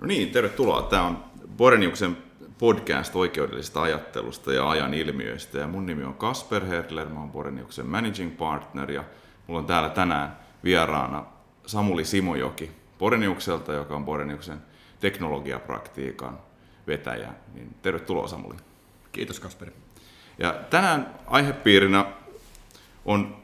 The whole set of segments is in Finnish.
No niin, tervetuloa. Tämä on Boreniuksen podcast oikeudellisesta ajattelusta ja ajan ilmiöistä. Ja mun nimi on Kasper Herler, mä oon Boreniuksen managing partner ja mulla on täällä tänään vieraana Samuli Simojoki Boreniukselta, joka on Boreniuksen teknologiapraktiikan vetäjä. Niin tervetuloa Samuli. Kiitos Kasper. Ja tänään aihepiirinä on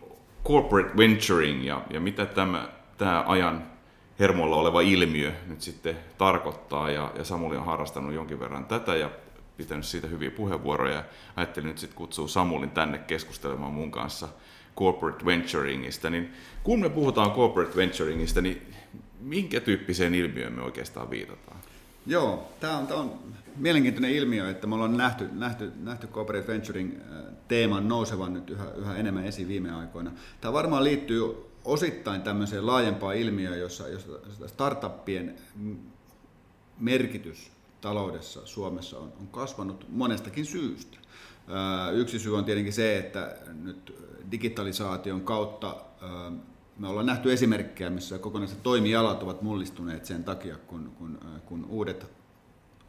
corporate venturing ja, ja mitä tämä, tämä ajan hermolla oleva ilmiö nyt sitten tarkoittaa. Ja, ja Samuli on harrastanut jonkin verran tätä ja pitänyt siitä hyviä puheenvuoroja. Ajattelin nyt sitten kutsua Samulin tänne keskustelemaan mun kanssa corporate venturingista. Niin kun me puhutaan corporate venturingista, niin minkä tyyppiseen ilmiöön me oikeastaan viitataan? Joo, tämä on, on mielenkiintoinen ilmiö, että me ollaan nähty, nähty, nähty corporate venturing teeman nousevan nyt yhä, yhä enemmän esiin viime aikoina. Tämä varmaan liittyy osittain tämmöiseen laajempaan ilmiöön, jossa, jossa startuppien merkitys taloudessa Suomessa on, on kasvanut monestakin syystä. Yksi syy on tietenkin se, että nyt digitalisaation kautta me ollaan nähty esimerkkejä, missä kokonaiset toimialat ovat mullistuneet sen takia, kun, kun, kun uudet,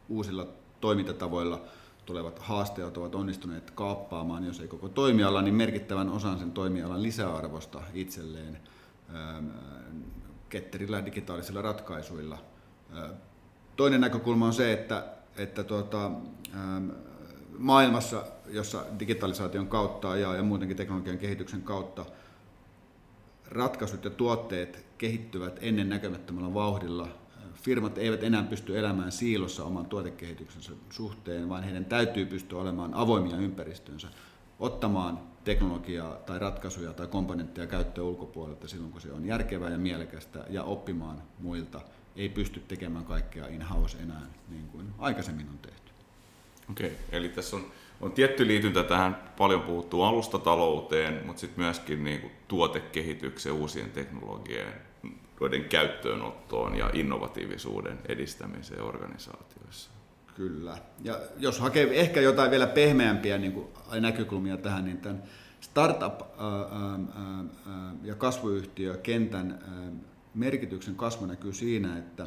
uusilla toimintatavoilla tulevat haasteet ovat onnistuneet kaappaamaan, jos ei koko toimiala, niin merkittävän osan sen toimialan lisäarvosta itselleen ketterillä digitaalisilla ratkaisuilla. Äh, toinen näkökulma on se, että, että tuota, ähm, maailmassa, jossa digitalisaation kautta ja, ja muutenkin teknologian kehityksen kautta ratkaisut ja tuotteet kehittyvät ennen näkemättömällä vauhdilla firmat eivät enää pysty elämään siilossa oman tuotekehityksensä suhteen, vaan heidän täytyy pystyä olemaan avoimia ympäristönsä, ottamaan teknologiaa tai ratkaisuja tai komponentteja käyttöön ulkopuolelta silloin, kun se on järkevää ja mielekästä, ja oppimaan muilta. Ei pysty tekemään kaikkea in-house enää niin kuin aikaisemmin on tehty. Okei, okay, eli tässä on, on tietty liityntä tähän paljon puhuttu alustatalouteen, mutta sitten myöskin niin kuin tuotekehitykseen, uusien teknologioiden joiden käyttöönottoon ja innovatiivisuuden edistämiseen organisaatioissa. Kyllä. Ja jos hakee ehkä jotain vielä pehmeämpiä niin kuin näkökulmia tähän, niin tämän startup- ja kasvuyhtiökentän merkityksen kasvu näkyy siinä, että,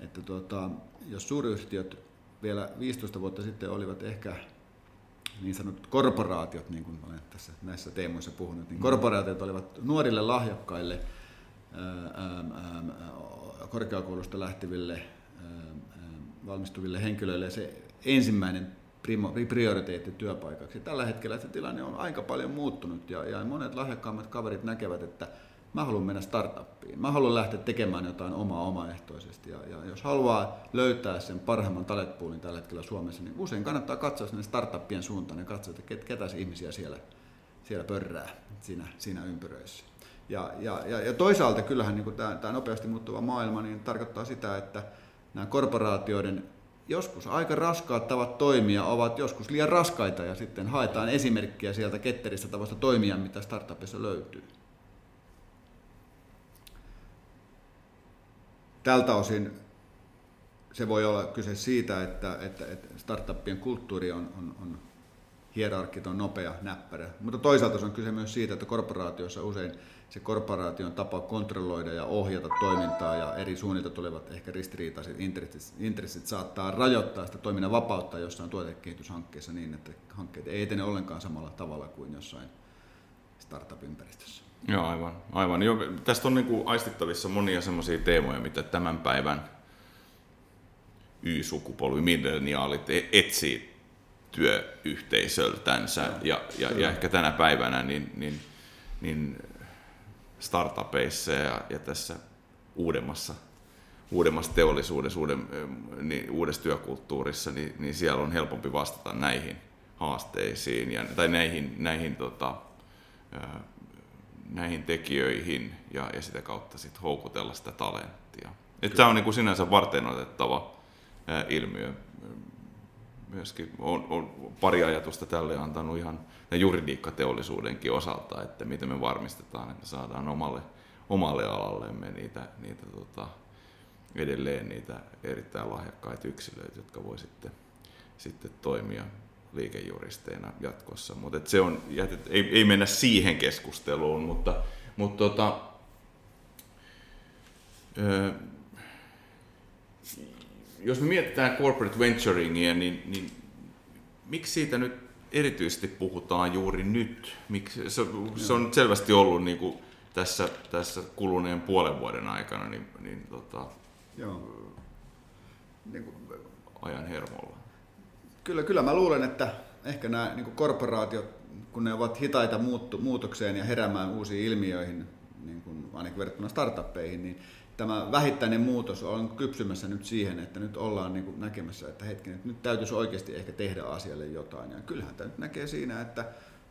että tuota, jos suuryhtiöt vielä 15 vuotta sitten olivat ehkä niin sanotut korporaatiot, niin kuin olen tässä näissä teemoissa puhunut, niin korporaatiot olivat nuorille lahjakkaille – korkeakoulusta lähteville valmistuville henkilöille se ensimmäinen prioriteetti työpaikaksi. Tällä hetkellä se tilanne on aika paljon muuttunut ja, ja monet lahjakkaammat kaverit näkevät, että mä haluan mennä startuppiin. Mä haluan lähteä tekemään jotain omaa omaehtoisesti. Ja, ja jos haluaa löytää sen parhaimman taletpuulin tällä hetkellä Suomessa, niin usein kannattaa katsoa sinne startuppien suuntaan ja katsoa, että ketä se ihmisiä siellä, siellä pörrää siinä, siinä ympyröissä. Ja, ja, ja, ja toisaalta kyllähän niin tämä, tämä nopeasti muuttuva maailma niin tarkoittaa sitä, että nämä korporaatioiden joskus aika raskaat tavat toimia ovat joskus liian raskaita ja sitten haetaan esimerkkiä sieltä ketteristä tavasta toimia, mitä startupissa löytyy. Tältä osin se voi olla kyse siitä, että, että, että startuppien kulttuuri on, on, on hierarkiton, nopea, näppärä. Mutta toisaalta se on kyse myös siitä, että korporaatioissa usein se korporaation tapa kontrolloida ja ohjata toimintaa ja eri suunnilta tulevat ehkä ristiriitaiset intressit, intressit saattaa rajoittaa sitä toiminnan vapautta jossain tuotekehityshankkeessa niin, että hankkeet ei etene ollenkaan samalla tavalla kuin jossain startup-ympäristössä. Joo, aivan. aivan. Joo, tästä on niin kuin aistittavissa monia semmoisia teemoja, mitä tämän päivän Y-sukupolvi, milleniaalit e- etsii työyhteisöltänsä. Ja, ja, ja ehkä tänä päivänä niin, niin, niin startupeissa ja, ja tässä uudemmassa, uudemmassa teollisuudessa, uuden, niin, uudessa työkulttuurissa, niin, niin siellä on helpompi vastata näihin haasteisiin ja, tai näihin, näihin, tota, näihin tekijöihin ja, ja sitä kautta sit houkutella sitä talenttia. Tämä on niin kuin sinänsä varten otettava ilmiö. Myöskin on, on pari ajatusta tälle antanut ihan juridiikkateollisuudenkin osalta, että miten me varmistetaan, että saadaan omalle, omalle alallemme niitä, niitä tota, edelleen niitä erittäin lahjakkaita yksilöitä, jotka voi sitten, sitten toimia liikejuristeina jatkossa. Mutta se on, jätet, ei, ei mennä siihen keskusteluun, mutta, mutta tota, jos me mietitään corporate venturingia, niin, niin miksi siitä nyt erityisesti puhutaan juuri nyt? Miksi, se, se on selvästi ollut niin kuin tässä, tässä kuluneen puolen vuoden aikana niin, niin tota, Joo. Niin kuin, ajan hermolla. Kyllä, kyllä mä luulen, että ehkä nämä niin kuin korporaatiot, kun ne ovat hitaita muuttu, muutokseen ja heräämään uusiin ilmiöihin, niin kuin ainakin verrattuna startuppeihin, niin tämä vähittäinen muutos on kypsymässä nyt siihen, että nyt ollaan niin kuin näkemässä, että hetki, että nyt täytyisi oikeasti ehkä tehdä asialle jotain. Ja kyllähän tämä nyt näkee siinä, että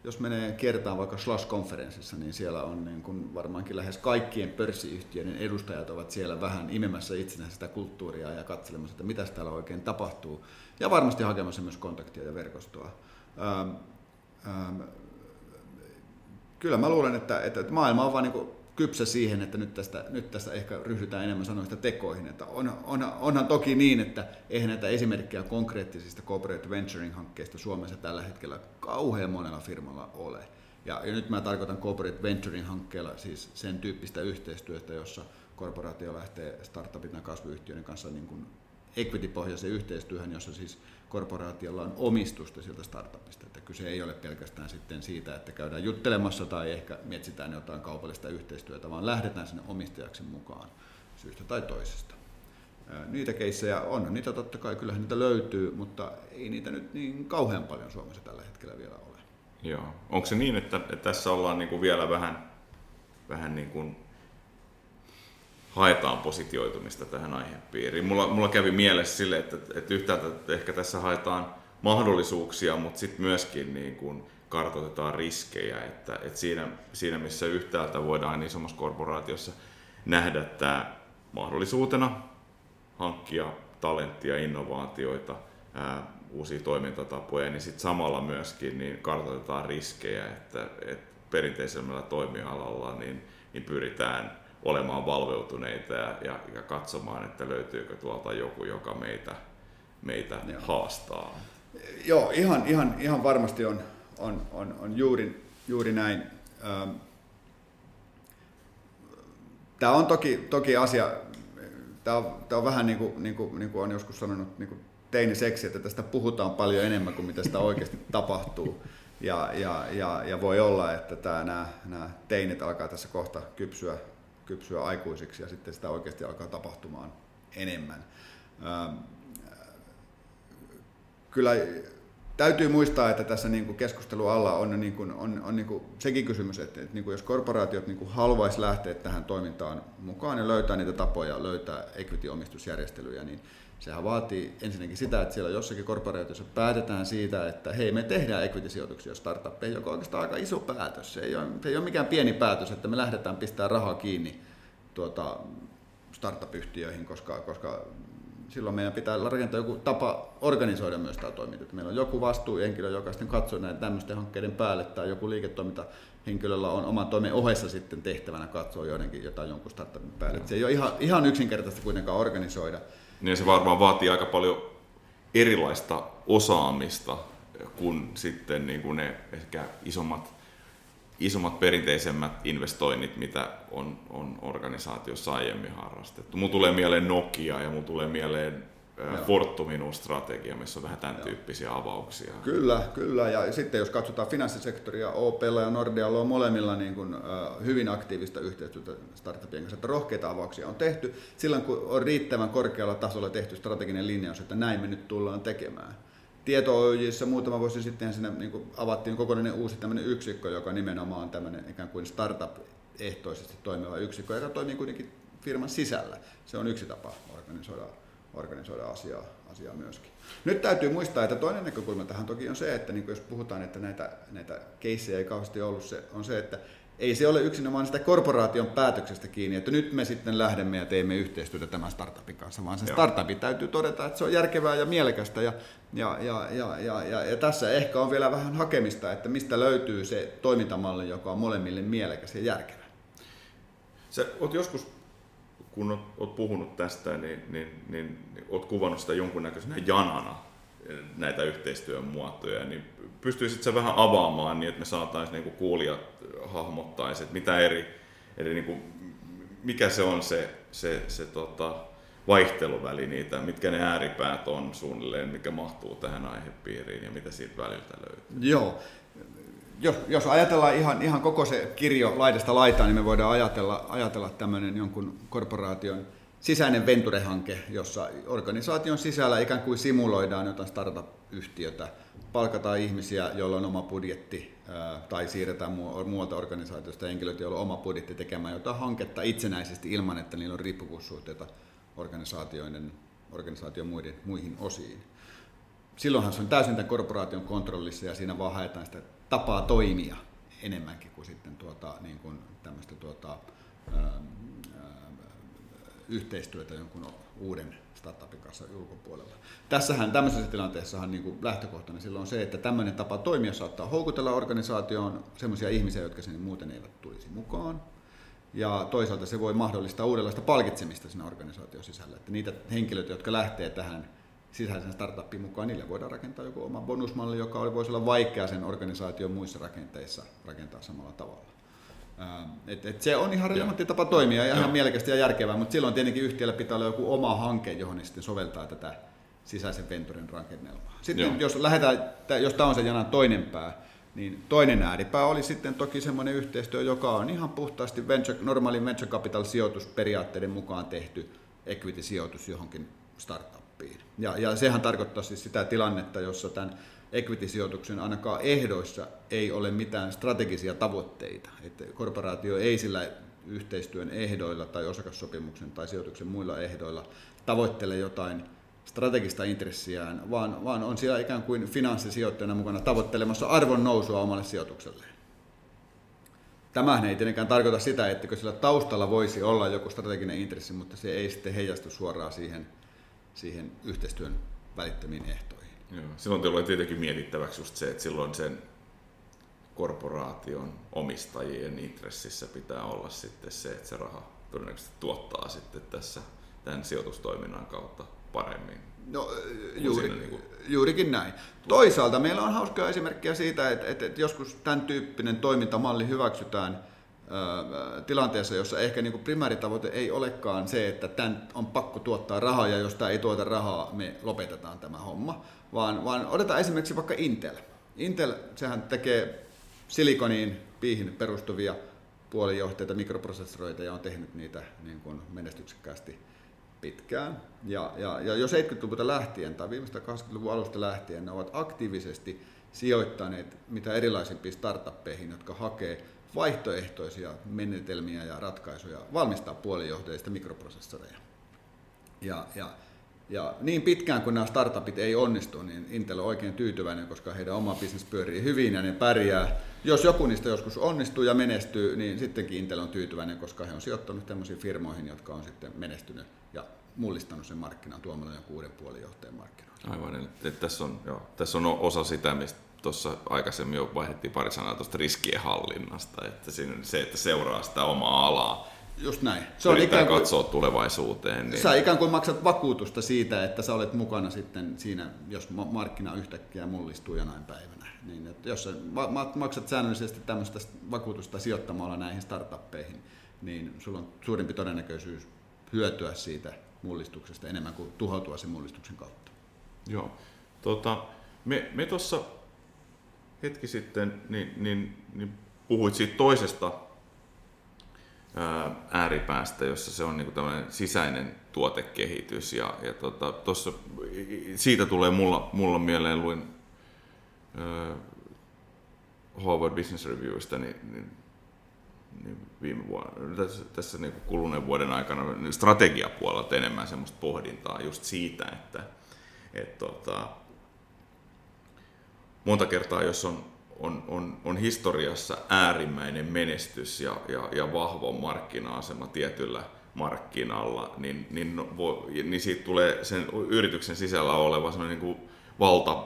jos menee kertaan vaikka Slash-konferenssissa, niin siellä on niin kuin varmaankin lähes kaikkien pörssiyhtiöiden edustajat ovat siellä vähän imemässä itsenäistä sitä kulttuuria ja katselemassa, että mitä täällä oikein tapahtuu. Ja varmasti hakemassa myös kontaktia ja verkostoa. Ähm, ähm, kyllä mä luulen, että, että maailma on vaan niin kypsä siihen, että nyt tästä, nyt tästä ehkä ryhdytään enemmän sanoista tekoihin. Että on, on, onhan toki niin, että eihän näitä esimerkkejä konkreettisista corporate venturing-hankkeista Suomessa tällä hetkellä kauhean monella firmalla ole. Ja, ja nyt mä tarkoitan corporate venturing-hankkeella siis sen tyyppistä yhteistyötä, jossa korporaatio lähtee startupit ja kasvuyhtiöiden kanssa niin kuin equity-pohjaiseen yhteistyöhön, jossa siis korporaatiolla on omistusta sieltä startupista. Että kyse ei ole pelkästään sitten siitä, että käydään juttelemassa tai ehkä mietitään jotain kaupallista yhteistyötä, vaan lähdetään sinne omistajaksi mukaan syystä tai toisesta. Niitä keissejä on, niitä totta kai kyllähän niitä löytyy, mutta ei niitä nyt niin kauhean paljon Suomessa tällä hetkellä vielä ole. Joo. Onko se niin, että, että tässä ollaan niin kuin vielä vähän, vähän niin kuin haetaan positioitumista tähän aihepiiriin. Mulla, mulla kävi mielessä sille, että, että yhtäältä ehkä tässä haetaan mahdollisuuksia, mutta sitten myöskin niin kuin kartoitetaan riskejä, että, että siinä, siinä missä yhtäältä voidaan isommassa korporaatiossa nähdä tämä mahdollisuutena hankkia talenttia, innovaatioita, ää, uusia toimintatapoja, niin sitten samalla myöskin niin kartoitetaan riskejä, että, että perinteisemmällä toimialalla niin, niin pyritään olemaan valveutuneita ja, ja, ja katsomaan, että löytyykö tuolta joku, joka meitä, meitä Joo. haastaa. Joo, ihan, ihan, ihan varmasti on, on, on, on juuri, juuri näin. Ähm, tämä on toki, toki asia, tämä on, tämä on vähän niin kuin, niin kuin, niin kuin on joskus sanonut niin kuin teiniseksi, että tästä puhutaan paljon enemmän kuin mitä sitä oikeasti tapahtuu. Ja, ja, ja, ja voi olla, että tämä, nämä, nämä teinit alkaa tässä kohta kypsyä kypsyä aikuisiksi ja sitten sitä oikeasti alkaa tapahtumaan enemmän. Ähm, kyllä täytyy muistaa, että tässä niin kuin keskustelu alla on, niin kuin, on, on niin kuin sekin kysymys, että, että niin kuin jos korporaatiot niin haluaisi lähteä tähän toimintaan mukaan ja löytää niitä tapoja, löytää equity-omistusjärjestelyjä, niin sehän vaatii ensinnäkin sitä, että siellä jossakin korporaatiossa päätetään siitä, että hei, me tehdään equity-sijoituksia startuppeihin, joka on oikeastaan aika iso päätös. Se ei ole, se ei ole mikään pieni päätös, että me lähdetään pistää rahaa kiinni tuota, startup-yhtiöihin, koska, koska silloin meidän pitää rakentaa joku tapa organisoida myös tämä toiminta. Meillä on joku vastuuhenkilö, joka sitten katsoo näiden tämmöisten hankkeiden päälle, tai joku liiketoimintahenkilöllä on oman toimen ohessa sitten tehtävänä katsoa joidenkin jotain jonkun startupin päälle. Se ei ole ihan, ihan yksinkertaista kuitenkaan organisoida niin se varmaan vaatii aika paljon erilaista osaamista kuin sitten niin kuin ne ehkä isommat, isommat perinteisemmät investoinnit, mitä on, on organisaatiossa aiemmin harrastettu. Mun tulee mieleen Nokia ja mun tulee mieleen Fortumin strategia, missä on vähän tämän Joo. tyyppisiä avauksia. Kyllä, kyllä. Ja sitten jos katsotaan finanssisektoria, OPlla ja Nordealla on molemmilla niin kuin, uh, hyvin aktiivista yhteistyötä startupien kanssa, että rohkeita avauksia on tehty silloin, kun on riittävän korkealla tasolla tehty strateginen linjaus, että näin me nyt tullaan tekemään. tieto muutama vuosi sitten siinä niin kuin avattiin kokonainen uusi tämmöinen yksikkö, joka nimenomaan on tämmöinen ikään kuin startup-ehtoisesti toimiva yksikkö, joka toimii kuitenkin firman sisällä. Se on yksi tapa organisoida organisoida asiaa, asiaa myöskin. Nyt täytyy muistaa, että toinen näkökulma tähän toki on se, että niin jos puhutaan, että näitä, näitä keissejä ei kauheasti ollut, se on se, että ei se ole yksinomaan sitä korporaation päätöksestä kiinni, että nyt me sitten lähdemme ja teemme yhteistyötä tämän startupin kanssa, vaan se startupin täytyy todeta, että se on järkevää ja mielekästä ja, ja, ja, ja, ja, ja, ja tässä ehkä on vielä vähän hakemista, että mistä löytyy se toimintamalli, joka on molemmille mielekäs ja järkevä. Sä oot joskus kun olet, olet puhunut tästä, niin, niin, niin, niin olet kuvannut sitä jonkunnäköisenä janana eh, näitä yhteistyön muotoja, niin pystyisit sä vähän avaamaan niin, että me saataisiin niin kuulijat hahmottaisi, että mitä eri, eri niin kuin, mikä se on se, se, se tota, vaihteluväli niitä, mitkä ne ääripäät on suunnilleen, mikä mahtuu tähän aihepiiriin ja mitä siitä väliltä löytyy? Joo. Jos, jos ajatellaan ihan, ihan koko se kirjo laidasta laitaan, niin me voidaan ajatella, ajatella tämmöinen jonkun korporaation sisäinen venture-hanke, jossa organisaation sisällä ikään kuin simuloidaan jotain startup-yhtiötä, palkataan ihmisiä, joilla on oma budjetti, tai siirretään muualta organisaatiosta henkilöitä, joilla on oma budjetti tekemään jotain hanketta itsenäisesti ilman, että niillä on riippuvuussuhteita organisaatioiden, organisaation muiden, muihin osiin. Silloinhan se on täysin tämän korporaation kontrollissa ja siinä vaan haetaan sitä tapaa toimia enemmänkin kuin sitten tuota, niin kuin tämmöistä tuota, ää, yhteistyötä jonkun uuden startupin kanssa ulkopuolella. Tässähän tämmöisessä tilanteessahan niin kuin lähtökohtana silloin on se, että tämmöinen tapa toimia saattaa houkutella organisaatioon sellaisia ihmisiä, jotka sinne muuten eivät tulisi mukaan. Ja toisaalta se voi mahdollistaa uudenlaista palkitsemista siinä organisaation sisällä. Että niitä henkilöitä, jotka lähtee tähän sisäisen startupin mukaan, niille voidaan rakentaa joku oma bonusmalli, joka voisi olla vaikea sen organisaation muissa rakenteissa rakentaa samalla tavalla. Et, et se on ihan relevantti tapa toimia ja ihan mielekästä ja järkevää, mutta silloin tietenkin yhtiöllä pitää olla joku oma hanke, johon ne sitten soveltaa tätä sisäisen venturen rakennelmaa. Sitten Joo. jos lähdetään, jos tämä on se janan toinen pää, niin toinen ääripää oli sitten toki semmoinen yhteistyö, joka on ihan puhtaasti venture, normaalin venture capital sijoitusperiaatteiden mukaan tehty equity-sijoitus johonkin startuppiin. Ja, ja sehän tarkoittaa siis sitä tilannetta, jossa tämän equity-sijoituksen ainakaan ehdoissa ei ole mitään strategisia tavoitteita. Että korporaatio ei sillä yhteistyön ehdoilla tai osakassopimuksen tai sijoituksen muilla ehdoilla tavoittele jotain strategista intressiään, vaan, vaan on siellä ikään kuin finanssisijoittajana mukana tavoittelemassa arvon nousua omalle sijoitukselleen. Tämähän ei tietenkään tarkoita sitä, että sillä taustalla voisi olla joku strateginen intressi, mutta se ei sitten heijastu suoraan siihen, siihen yhteistyön välittömiin ehtoihin. Joo. Silloin tulee tietenkin mietittäväksi just se, että silloin sen korporaation omistajien intressissä pitää olla sitten se, että se raha todennäköisesti tuottaa sitten tässä tämän sijoitustoiminnan kautta paremmin. No, juuri, niin kuin... juurikin näin. Toisaalta meillä on hauskaa esimerkkiä siitä, että, että, että joskus tämän tyyppinen toimintamalli hyväksytään tilanteessa, jossa ehkä niin kuin primääritavoite ei olekaan se, että tämän on pakko tuottaa rahaa ja jos tämä ei tuota rahaa, me lopetetaan tämä homma, vaan, vaan otetaan esimerkiksi vaikka Intel. Intel, sehän tekee silikoniin, piihin perustuvia puolijohteita, mikroprosessoreita ja on tehnyt niitä niin kuin menestyksekkäästi pitkään. Ja, ja, ja jo 70-luvulta lähtien tai viimeistä 80-luvun alusta lähtien ne ovat aktiivisesti sijoittaneet mitä erilaisimpiin startuppeihin, jotka hakee vaihtoehtoisia menetelmiä ja ratkaisuja valmistaa puolijohteista mikroprosessoreja. Ja, ja ja niin pitkään kuin nämä startupit ei onnistu, niin Intel on oikein tyytyväinen, koska heidän oma bisnes pyörii hyvin ja ne pärjää. Jos joku niistä joskus onnistuu ja menestyy, niin sittenkin Intel on tyytyväinen, koska he on sijoittanut tämmöisiin firmoihin, jotka on sitten menestynyt ja mullistanut sen markkinan tuomalla joku kuuden puolen johtajan markkinoille. Aivan, että tässä on, joo, tässä on osa sitä, mistä tuossa aikaisemmin jo vaihdettiin pari sanaa tuosta riskien hallinnasta, että siinä se, että seuraa sitä omaa alaa Just näin. Se on ikään kuin, katsoa tulevaisuuteen. Niin... Sä ikään kuin maksat vakuutusta siitä, että sä olet mukana sitten siinä, jos markkina yhtäkkiä mullistuu jonain päivänä. Niin, että jos sä maksat säännöllisesti tämmöistä vakuutusta sijoittamalla näihin startuppeihin, niin sulla on suurempi todennäköisyys hyötyä siitä mullistuksesta enemmän kuin tuhoutua sen mullistuksen kautta. Joo. Tota, me me tuossa hetki sitten niin, niin, niin puhuit siitä toisesta ääripäästä, jossa se on niin tämmöinen sisäinen tuotekehitys. Ja, ja tota, tossa, siitä tulee mulla, mulla mieleen, luin äh, Harvard Business Reviewista, niin, niin, niin viime vuonna, tässä, tässä niin kuluneen vuoden aikana niin strategiapuolelta enemmän semmoista pohdintaa just siitä, että et, tota, monta kertaa, jos on on, on, on historiassa äärimmäinen menestys ja, ja, ja vahva markkina-asema tietyllä markkinalla, niin, niin, no, vo, niin siitä tulee sen yrityksen sisällä oleva sellainen niin kuin valta,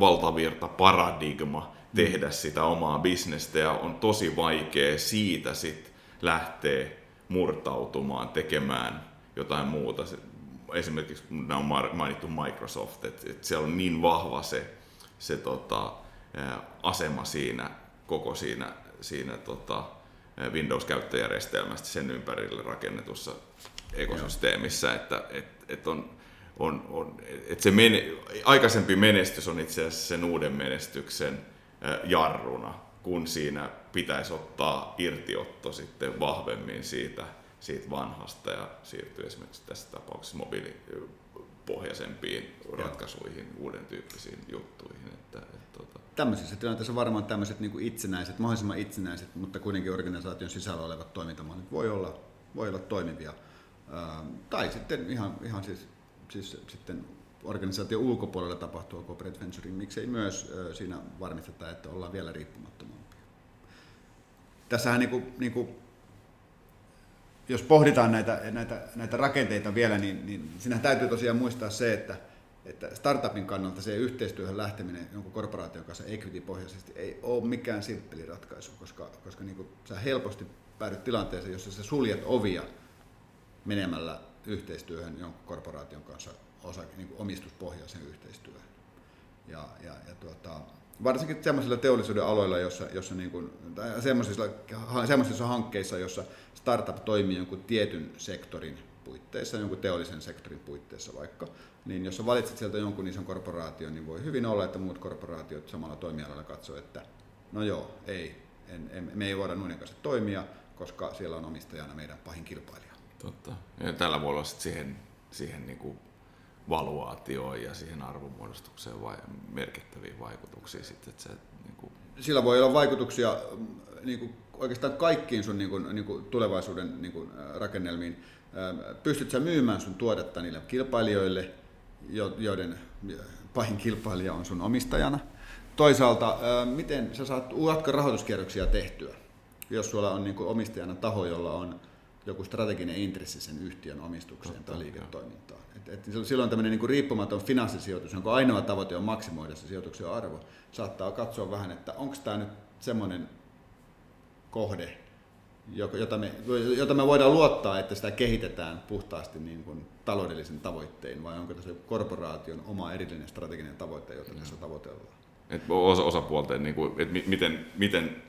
valtavirta paradigma tehdä sitä omaa bisnestä ja on tosi vaikea siitä sit lähteä murtautumaan, tekemään jotain muuta. Esimerkiksi nämä on mainittu Microsoft, että, että siellä on niin vahva se, se tota, asema siinä koko siinä, siinä tota, Windows-käyttöjärjestelmästä sen ympärille rakennetussa ekosysteemissä, Joo. että et, et on, on, on, et se mene, aikaisempi menestys on itse asiassa sen uuden menestyksen jarruna, kun siinä pitäisi ottaa irtiotto sitten vahvemmin siitä, siitä vanhasta ja siirtyä esimerkiksi tässä tapauksessa mobiilipohjaisempiin ratkaisuihin, uuden tyyppisiin juttuihin. Että, et, tota. Tämmöisissä tilanteissa varmaan tämmöiset niin kuin itsenäiset, mahdollisimman itsenäiset, mutta kuitenkin organisaation sisällä olevat toimintamallit voi olla, voi olla toimivia. tai sitten ihan, ihan siis, siis sitten organisaation ulkopuolella tapahtuu corporate venturing, miksei myös siinä varmistetaan, että ollaan vielä riippumattomampia. Tässähän niin kuin, niin kuin, jos pohditaan näitä, näitä, näitä rakenteita vielä, niin, niin siinä täytyy tosiaan muistaa se, että, että startupin kannalta se yhteistyöhön lähteminen jonkun korporaation kanssa equity-pohjaisesti ei ole mikään simppeli ratkaisu, koska, koska niin kuin sä helposti päädyt tilanteeseen, jossa sä suljet ovia menemällä yhteistyöhön jonkun korporaation kanssa osa, niin kuin omistuspohjaisen yhteistyöhön. Ja, ja, ja tuota, varsinkin sellaisilla teollisuuden aloilla, jossa, jossa niin kuin, tai sellaisissa, sellaisissa hankkeissa, jossa startup toimii jonkun tietyn sektorin puitteissa, jonkun teollisen sektorin puitteissa vaikka, niin jos valitset sieltä jonkun ison korporaation, niin voi hyvin olla, että muut korporaatiot samalla toimialalla katsoo, että no joo, ei, en, en, me ei voida noiden kanssa toimia, koska siellä on omistajana meidän pahin kilpailija. Totta. Ja tällä voi olla siihen, siihen niin kuin valuaatioon ja siihen arvonmuodostukseen vai merkittäviä vaikutuksia sitten, että se, niin kuin... Sillä voi olla vaikutuksia niin kuin oikeastaan kaikkiin sun niin kuin, niin kuin tulevaisuuden niin kuin, rakennelmiin. Pystyt sä myymään sun tuotetta niille kilpailijoille, joiden pahin kilpailija on sun omistajana. Toisaalta, miten sä saat rahoituskierroksia tehtyä, jos sulla on niin kuin omistajana taho, jolla on joku strateginen intressi sen yhtiön omistukseen Totta, tai liiketoimintaan. Et, et silloin tämmöinen niin riippumaton finanssisijoitus, jonka ainoa tavoite on maksimoida se sijoituksen arvo, saattaa katsoa vähän, että onko tämä nyt semmoinen kohde, jota me, jota me voidaan luottaa, että sitä kehitetään puhtaasti niin kuin taloudellisen tavoittein, vai onko tässä korporaation oma erillinen strateginen tavoite, jota tässä tavoitellaan? Et osa, osapuolten, niin kuin, että miten, miten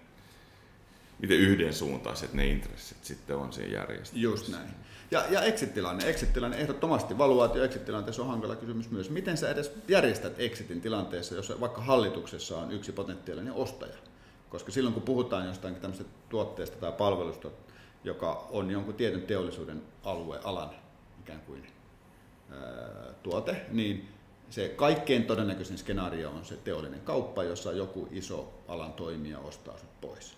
miten yhdensuuntaiset ne intressit sitten on siinä järjestelmässä. Just näin. Ja, ja exit-tilanne. Exit-tilanne ehdottomasti. Valuaatio exit-tilanteessa on hankala kysymys myös. Miten sä edes järjestät exitin tilanteessa, jos vaikka hallituksessa on yksi potentiaalinen ostaja? Koska silloin kun puhutaan jostain tämmöisestä tuotteesta tai palvelusta, joka on jonkun tietyn teollisuuden alue, alan ikään kuin ää, tuote, niin se kaikkein todennäköisin skenaario on se teollinen kauppa, jossa joku iso alan toimija ostaa sut pois.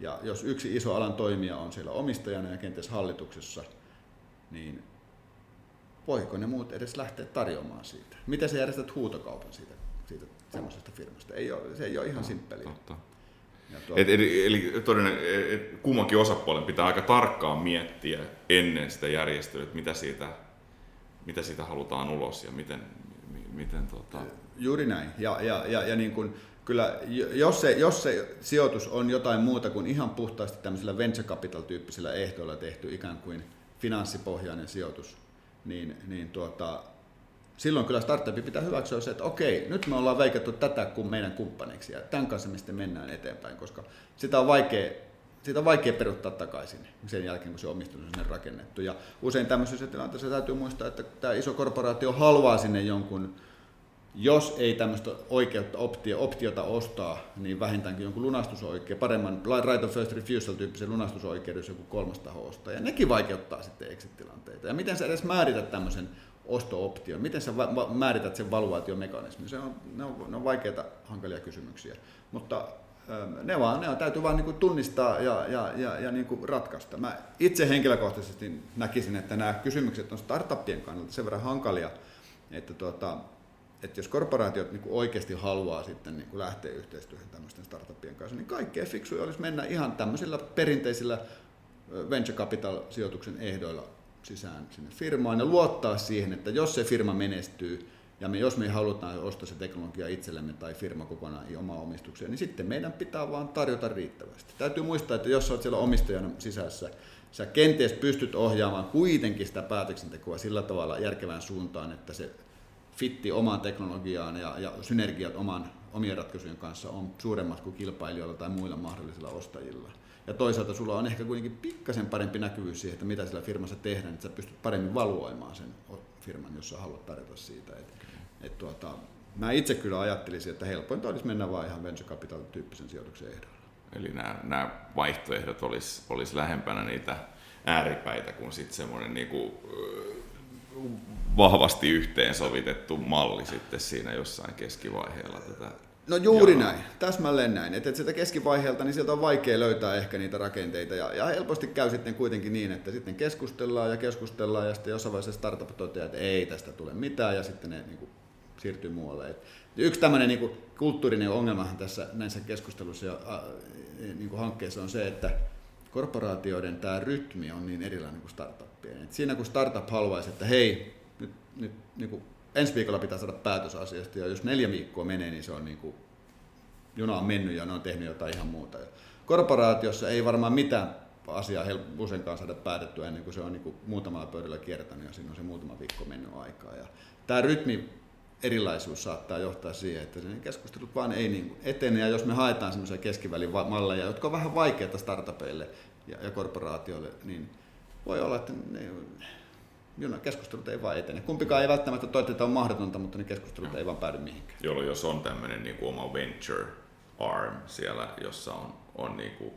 Ja jos yksi iso alan toimija on siellä omistajana ja kenties hallituksessa, niin voiko ne muut edes lähteä tarjoamaan siitä? Miten sä järjestät huutokaupan siitä, siitä semmoisesta firmasta? Ei ole, se ei ole ihan no, simppeliä. Totta. Tuo... Et, eli, eli todella, et, kummankin osapuolen pitää aika tarkkaan miettiä ennen sitä järjestelyä, että mitä siitä, mitä siitä halutaan ulos ja miten, miten tota... Juuri näin. Ja, ja, ja, ja niin kuin, kyllä jos se, jos se sijoitus on jotain muuta kuin ihan puhtaasti tämmöisillä venture capital-tyyppisillä ehdoilla tehty ikään kuin finanssipohjainen sijoitus, niin, niin tuota, silloin kyllä startupi pitää hyväksyä se, että okei, nyt me ollaan veikattu tätä kuin meidän kumppaneiksi ja tämän kanssa me sitten mennään eteenpäin, koska sitä on vaikea, sitä on vaikea peruttaa takaisin sen jälkeen, kun se omistus on rakennettu. Ja usein tämmöisessä tilanteessa täytyy muistaa, että tämä iso korporaatio haluaa sinne jonkun jos ei tämmöistä oikeutta optio, optiota ostaa, niin vähintäänkin jonkun lunastusoikeuden, paremman right of first refusal tyyppisen lunastusoikeuden, jos joku kolmas taho ostaa. Ja nekin vaikeuttaa sitten exit-tilanteita. Ja miten sä edes määrität tämmöisen osto-option? Miten sä määrität sen valuaatiomekanismin? Se on, ne, on, ne on vaikeita, hankalia kysymyksiä. Mutta ähm, ne, vaan, ne on, täytyy vaan niin tunnistaa ja, ja, ja, ja niin ratkaista. Mä itse henkilökohtaisesti näkisin, että nämä kysymykset on startuppien kannalta sen verran hankalia, että tuota, että jos korporaatiot niin oikeasti haluaa sitten niin lähteä yhteistyöhön tämmöisten startuppien kanssa, niin kaikkein fiksuja olisi mennä ihan tämmöisillä perinteisillä venture capital sijoituksen ehdoilla sisään sinne firmaan ja luottaa siihen, että jos se firma menestyy ja me, jos me halutaan ostaa se teknologia itsellemme tai firma kokonaan omaa omistukseen, niin sitten meidän pitää vaan tarjota riittävästi. Täytyy muistaa, että jos olet siellä omistajana sisässä, sä kenties pystyt ohjaamaan kuitenkin sitä päätöksentekoa sillä tavalla järkevään suuntaan, että se fitti omaan teknologiaan ja, ja synergiat oman, omien ratkaisujen kanssa on suuremmat kuin kilpailijoilla tai muilla mahdollisilla ostajilla. Ja toisaalta sulla on ehkä kuitenkin pikkasen parempi näkyvyys siihen, että mitä sillä firmassa tehdään, että sä pystyt paremmin valuoimaan sen firman, jos sä haluat tarjota siitä. Et, et tuota, mä itse kyllä ajattelisin, että helpointa olisi mennä vaan ihan venture capital tyyppisen sijoituksen ehdolla. Eli nämä, nämä vaihtoehdot olisi, olisi lähempänä niitä ääripäitä kuin sitten semmoinen niin kuin, vahvasti yhteensovitettu malli sitten siinä jossain keskivaiheella tätä No juuri Joo. näin, täsmälleen näin. Että et sitä keskivaiheelta niin sieltä on vaikea löytää ehkä niitä rakenteita ja, ja helposti käy sitten kuitenkin niin, että sitten keskustellaan ja keskustellaan ja sitten jossain vaiheessa startup toteaa, että ei tästä tule mitään ja sitten ne niin kuin, siirtyy muualle. Et yksi tämmöinen niin kuin, kulttuurinen ongelmahan tässä näissä keskusteluissa ja niin kuin hankkeissa on se, että korporaatioiden tämä rytmi on niin erilainen kuin startuppien. Et siinä kun startup haluaisi, että hei, nyt, nyt niin kuin ensi viikolla pitää saada päätös asiasta, ja jos neljä viikkoa menee, niin se on niin kuin, juna on mennyt ja ne on tehnyt jotain ihan muuta. Korporaatiossa ei varmaan mitään asiaa useinkaan saada päätettyä ennen kuin se on niin kuin muutamalla pöydällä kiertänyt ja siinä on se muutama viikko mennyt aikaa. Ja tämä rytmi erilaisuus saattaa johtaa siihen, että ne keskustelut vaan ei niin etene. Ja jos me haetaan semmoisia keskivälin malleja, jotka on vähän vaikeita startupeille ja, ja korporaatioille, niin voi olla, että ne, juna, keskustelut ei vaan etene. Kumpikaan ei välttämättä toivottavasti että on mahdotonta, mutta ne keskustelut no. ei vaan päädy mihinkään. Jolloin jos on tämmöinen niin oma venture arm siellä, jossa on, on niin kuin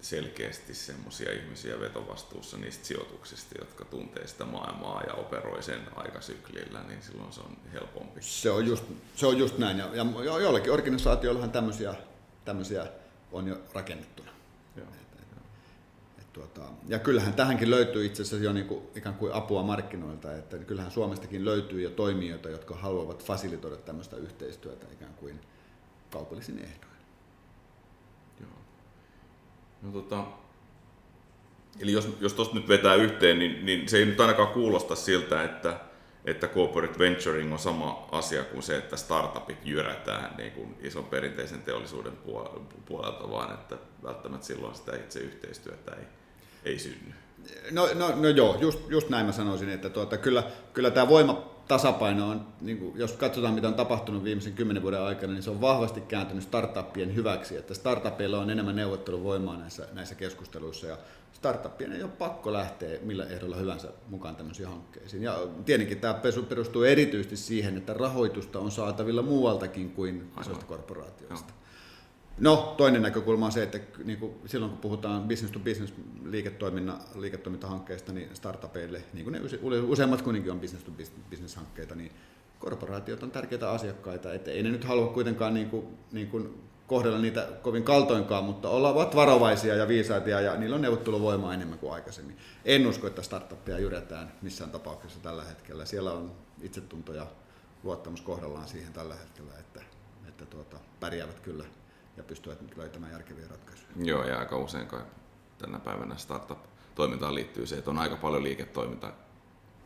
selkeästi semmoisia ihmisiä vetovastuussa niistä sijoituksista, jotka tuntee sitä maailmaa ja operoi sen aikasyklillä, niin silloin se on helpompi. Se on just, se on just näin, ja, ja joillakin organisaatioillahan tämmöisiä, tämmöisiä on jo rakennettuna. Joo. Et, et, et, tuota, ja kyllähän tähänkin löytyy itse asiassa jo niin kuin, ikään kuin apua markkinoilta, että kyllähän Suomestakin löytyy jo toimijoita, jotka haluavat fasilitoida tämmöistä yhteistyötä ikään kuin kaupallisin ehdoin. No, tota, eli jos, jos tuosta nyt vetää yhteen, niin, niin se ei nyt ainakaan kuulosta siltä, että, että corporate venturing on sama asia kuin se, että startupit jyrätään niin kuin ison perinteisen teollisuuden puolelta, vaan että välttämättä silloin sitä itse yhteistyötä ei, ei synny. No, no, no joo, just, just näin mä sanoisin, että tuota, kyllä, kyllä tämä voima tasapaino on, niin kuin, jos katsotaan mitä on tapahtunut viimeisen kymmenen vuoden aikana, niin se on vahvasti kääntynyt startuppien hyväksi, että startupeilla on enemmän neuvotteluvoimaa näissä, näissä keskusteluissa ja startuppien ei ole pakko lähteä millä ehdolla hyvänsä mukaan tämmöisiin hankkeisiin. Ja tietenkin tämä perustuu erityisesti siihen, että rahoitusta on saatavilla muualtakin kuin isoista korporaatioista. Joo. No, toinen näkökulma on se, että niin kuin silloin kun puhutaan business to business liiketoimintahankkeista, niin startupeille, niin kuin ne useimmat kuitenkin on business to business hankkeita, niin korporaatiot on tärkeitä asiakkaita, että ei ne nyt halua kuitenkaan niin kuin, niin kuin kohdella niitä kovin kaltoinkaan, mutta ovat varovaisia ja viisaita ja niillä on neuvotteluvoimaa enemmän kuin aikaisemmin. En usko, että startuppia jyretään missään tapauksessa tällä hetkellä. Siellä on itsetunto ja luottamus kohdallaan siihen tällä hetkellä, että, että tuota, pärjäävät kyllä ja pystyvät löytämään järkeviä ratkaisuja. Joo, ja aika usein kai tänä päivänä startup-toimintaan liittyy se, että on aika paljon liiketoiminta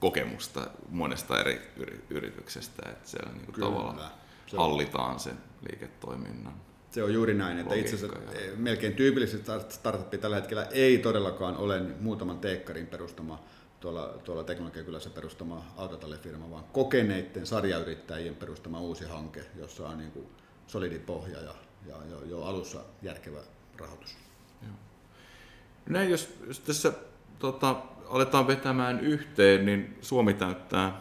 kokemusta monesta eri yrityksestä, että siellä niin tavallaan se hallitaan sen liiketoiminnan. Se on juuri näin, että itse asiassa ja... melkein tyypillisesti startup tällä hetkellä ei todellakaan ole muutaman teekkarin perustama tuolla, tuolla teknologiakylässä perustama autotallefirma, vaan kokeneiden sarjayrittäjien perustama uusi hanke, jossa on niin kuin solidi pohja ja ja jo, jo alussa järkevä rahoitus. Joo. Näin, jos, jos tässä tota, aletaan vetämään yhteen, niin Suomi täyttää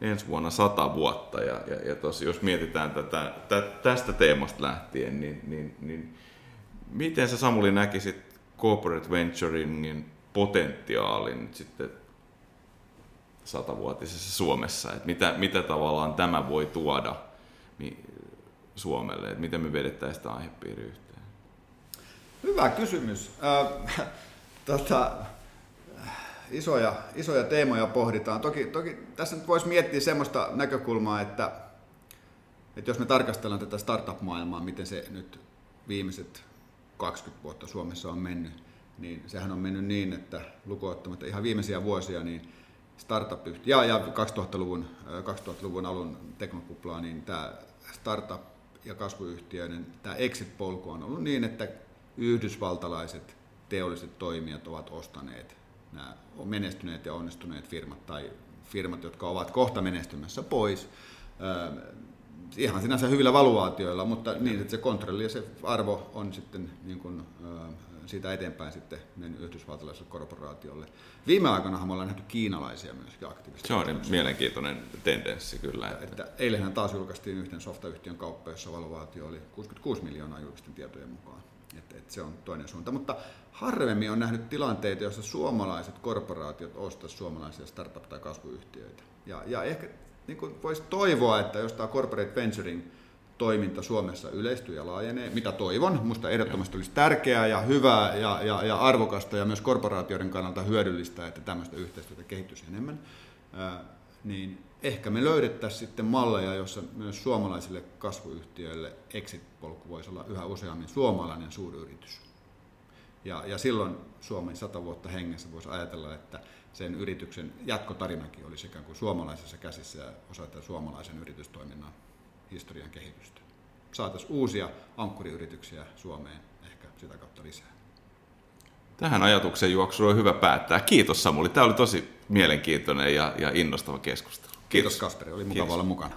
ensi vuonna sata vuotta. Ja, ja, ja tos, jos mietitään tätä, tä, tästä teemasta lähtien, niin, niin, niin miten sä Samuli näkisit corporate venturingin potentiaalin nyt sitten satavuotisessa Suomessa, että mitä, mitä tavallaan tämä voi tuoda Suomelle, että miten me vedettäisiin sitä aihepiiri yhteen? Hyvä kysymys. Äh, tota, isoja, isoja teemoja pohditaan. Toki, toki tässä nyt voisi miettiä semmoista näkökulmaa, että, että jos me tarkastellaan tätä startup-maailmaa, miten se nyt viimeiset 20 vuotta Suomessa on mennyt, niin sehän on mennyt niin, että lukuottamatta ihan viimeisiä vuosia, niin startup ja, ja 2000-luvun, 2000-luvun alun teknokuplaa, niin tämä startup ja kasvuyhtiöiden tämä exit-polku on ollut niin, että yhdysvaltalaiset teolliset toimijat ovat ostaneet nämä menestyneet ja onnistuneet firmat tai firmat, jotka ovat kohta menestymässä pois. ihan sinänsä hyvillä valuaatioilla, mutta niin, että se kontrolli ja se arvo on sitten niin kuin, siitä eteenpäin sitten mennyt yhdysvaltalaiselle korporaatiolle. Viime aikoina me ollaan nähty kiinalaisia myöskin aktiivisesti. Se on niin mielenkiintoinen tendenssi kyllä. Että... että eilenhän taas julkaistiin yhten softayhtiön kauppa, jossa valuaatio oli 66 miljoonaa julkisten tietojen mukaan. Että, että se on toinen suunta. Mutta harvemmin on nähnyt tilanteita, joissa suomalaiset korporaatiot ostaisivat suomalaisia startup- tai kasvuyhtiöitä. Ja, ja ehkä niin voisi toivoa, että jos tämä corporate venturing toiminta Suomessa yleistyy ja laajenee, mitä toivon. Minusta ehdottomasti olisi tärkeää ja hyvää ja, ja, ja arvokasta ja myös korporaatioiden kannalta hyödyllistä, että tämmöistä yhteistyötä kehittyisi enemmän. Ää, niin ehkä me löydettäisiin sitten malleja, joissa myös suomalaisille kasvuyhtiöille exit-polku voisi olla yhä useammin suomalainen suuryritys. Ja, ja silloin Suomen sata vuotta hengessä voisi ajatella, että sen yrityksen jatkotarinakin olisi ikään kuin suomalaisessa käsissä ja osa suomalaisen yritystoiminnan historian kehitystä. Saataisiin uusia ankkuriyrityksiä Suomeen ehkä sitä kautta lisää. Tähän ajatuksen juoksuun on hyvä päättää. Kiitos Samuli, tämä oli tosi mielenkiintoinen ja, ja innostava keskustelu. Kiitos, Kiitos Kasperi, oli mukava Kiitos. olla mukana.